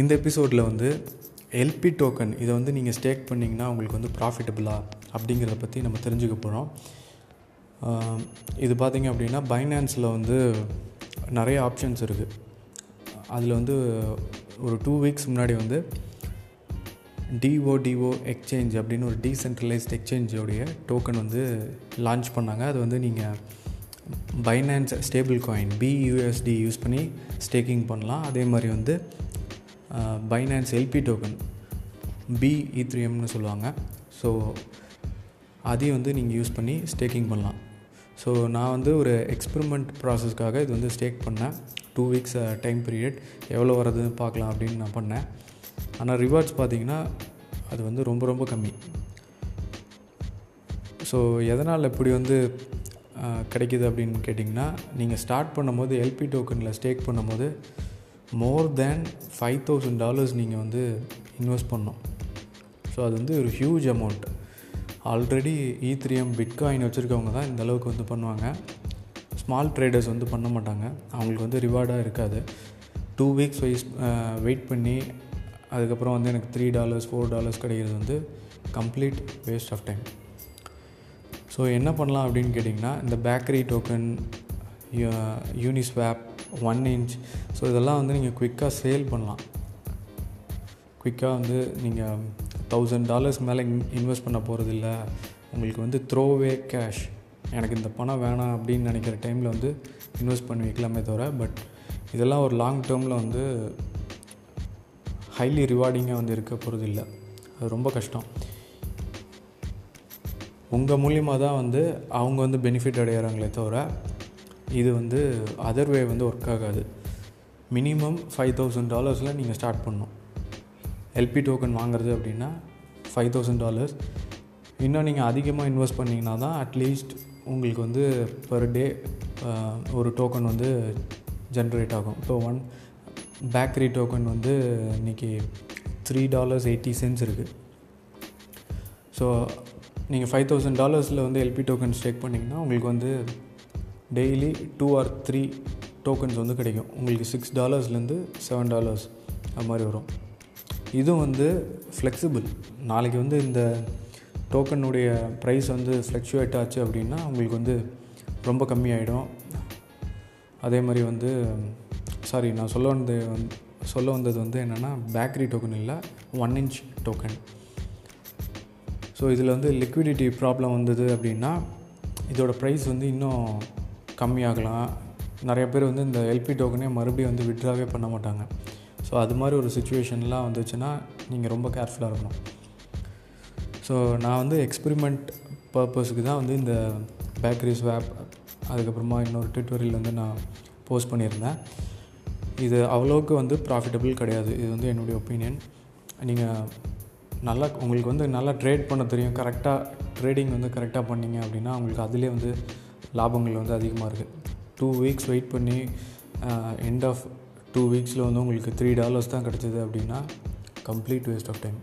இந்த எபிசோடில் வந்து எல்பி டோக்கன் இதை வந்து நீங்கள் ஸ்டேக் பண்ணிங்கன்னா உங்களுக்கு வந்து ப்ராஃபிட்டபுளா அப்படிங்கிறத பற்றி நம்ம தெரிஞ்சுக்க போகிறோம் இது பார்த்திங்க அப்படின்னா பைனான்ஸில் வந்து நிறைய ஆப்ஷன்ஸ் இருக்குது அதில் வந்து ஒரு டூ வீக்ஸ் முன்னாடி வந்து டிஓடிஓ எக்ஸ்சேஞ்ச் அப்படின்னு ஒரு டீசென்ட்ரலைஸ்ட் எக்ஸ்சேஞ்சோடைய டோக்கன் வந்து லான்ச் பண்ணாங்க. அது வந்து நீங்கள் Binance stable coin BUSD use பண்ணி ஸ்டேக்கிங் பண்ணலாம். அதே மாதிரி வந்து பைனான்ஸ் எல்பி டோக்கன் பி இத்ரியம்னு சொல்லுவாங்க. ஸோ அதையும் வந்து நீங்கள் யூஸ் பண்ணி ஸ்டேக்கிங் பண்ணலாம். ஸோ நான் வந்து ஒரு எக்ஸ்பெரிமெண்ட் ப்ராசஸ்க்காக இது வந்து ஸ்டேக் பண்ணேன். டூ வீக்ஸ் டைம் பீரியட் எவ்வளோ வரதுன்னு பார்க்கலாம் அப்படின்னு நான் பண்ணேன். ஆனால் ரிவார்ட்ஸ் பார்த்திங்கன்னா அது வந்து ரொம்ப ரொம்ப கம்மி. ஸோ எதனால் இப்படி வந்து கிடைக்கிது அப்படின்னு கேட்டிங்கன்னா நீங்கள் ஸ்டார்ட் பண்ணும்போது எல்பி டோக்கனில் ஸ்டேக் பண்ணும்போது more than five thousand dollars நீங்கள் வந்து இன்வெஸ்ட் பண்ணோம் ஸோ அது வந்து ஒரு ஹியூஜ் அமௌண்ட் ஆல்ரெடி இ பிட்காயின் வச்சுருக்கவங்க தான் இந்த அளவுக்கு வந்து பண்ணுவாங்க. ஸ்மால் ட்ரேடர்ஸ் வந்து பண்ண மாட்டாங்க. அவங்களுக்கு வந்து ரிவார்டாக இருக்காது. டூ வீக்ஸ் வைஸ் வெயிட் பண்ணி அதுக்கப்புறம் வந்து எனக்கு த்ரீ டாலர்ஸ் ஃபோர் டாலர்ஸ் கிடைக்கிறது வந்து complete waste of time so என்ன பண்ணலாம் அப்படின்னு கேட்டிங்கன்னா இந்த bakery token Uniswap one inch so இதெல்லாம் வந்து நீங்கள் குயிக்காக சேல் பண்ணலாம். குயிக்காக வந்து நீங்கள் தௌசண்ட் டாலர்ஸ் மேலே இன் இன்வெஸ்ட் பண்ண போகிறது இல்லை உங்களுக்கு வந்து த்ரோவே கேஷ் எனக்கு இந்த பணம் வேணாம் அப்படின்னு நினைக்கிற டைமில் வந்து இன்வெஸ்ட் பண்ணி வைக்கலாமே தவிர பட் இதெல்லாம் ஒரு லாங் டேர்மில் வந்து ஹைலி ரிவார்டிங்காக வந்து இருக்க போகிறது இல்லை அது ரொம்ப கஷ்டம். உங்கள் மூலியமாக தான் வந்து அவங்க வந்து பெனிஃபிட் அடைகிறாங்களே தவிர இது வந்து அதர் வே வந்து ஒர்க் ஆகாது. மினிமம் ஃபைவ் தௌசண்ட் டாலர்ஸில் நீங்கள் ஸ்டார்ட் பண்ணணும். எல்பி டோக்கன் வாங்குறது அப்படின்னா ஃபைவ் தௌசண்ட் டாலர்ஸ் இன்னும் நீங்கள் அதிகமாக இன்வெஸ்ட் பண்ணிங்கன்னா தான் அட்லீஸ்ட் உங்களுக்கு வந்து பர் டே ஒரு டோக்கன் வந்து ஜென்ரேட் ஆகும். இப்போ ஒன் பேக்கரி டோக்கன் வந்து இன்றைக்கி த்ரீ டாலர்ஸ் எயிட்டி சென்ஸ் இருக்குது ஸோ நீங்கள் ஃபைவ் தௌசண்ட் டாலர்ஸில் வந்து எல்பி டோக்கன் ஸ்டேக் பண்ணிங்கன்னா உங்களுக்கு வந்து daily two or three tokens வந்து கிடைக்கும். உங்களுக்கு சிக்ஸ் டாலர்ஸ்லேருந்து செவன் டாலர்ஸ் அது மாதிரி வரும். இதுவும் வந்து ஃப்ளெக்சிபிள் நாளைக்கு வந்து இந்த டோக்கனுடைய ப்ரைஸ் வந்து ஃப்ளக்சுவேட் ஆச்சு அப்படின்னா உங்களுக்கு வந்து ரொம்ப கம்மியாயிடும். அதே மாதிரி வந்து சாரி நான் சொல்ல வந்தது வந்து சொல்ல வந்தது வந்து என்னென்னா பேக்கரி டோக்கன் இல்லை ஒன் இன்ச் டோக்கன் ஸோ இதில் வந்து லிக்விடிட்டி ப்ராப்ளம் வந்தது அப்படின்னா இதோட ப்ரைஸ் வந்து இன்னும் கம்மியாகலாம். நிறைய பேர் வந்து இந்த எல்பி டோக்கனே மறுபடியும் வந்து விட்ராவே பண்ண மாட்டாங்க. ஸோ அது மாதிரி ஒரு சுச்சுவேஷன்லாம் வந்துச்சுன்னா நீங்கள் ரொம்ப கேர்ஃபுல்லாக இருக்கணும். ஸோ நான் வந்து எக்ஸ்பெரிமெண்ட் பர்பஸுக்கு தான் வந்து இந்த பேக்கரி ஸ்வாப் அதுக்கப்புறமா இன்னொரு ட்விட்டரில் வந்து நான் போஸ்ட் பண்ணியிருந்தேன். இது அவ்வளோக்கு வந்து ப்ராஃபிட்டபிள் கிடையாது. இது வந்து என்னுடைய ஒப்பீனியன் நீங்கள் நல்லா உங்களுக்கு வந்து நல்லா ட்ரேட் பண்ண தெரியும். கரெக்டாக ட்ரேடிங் வந்து கரெக்டாக பண்ணிங்க அப்படின்னா உங்களுக்கு அதிலே வந்து லாபங்கள் வந்து அதிகமாக இருக்குது டூ வீக்ஸ் வெயிட் பண்ணி எண்ட் ஆஃப் டூ வீக்ஸில் வந்து உங்களுக்கு த்ரீ டாலர்ஸ் தான் கிடச்சிது அப்படின்னா கம்ப்ளீட் வேஸ்ட் ஆஃப் டைம்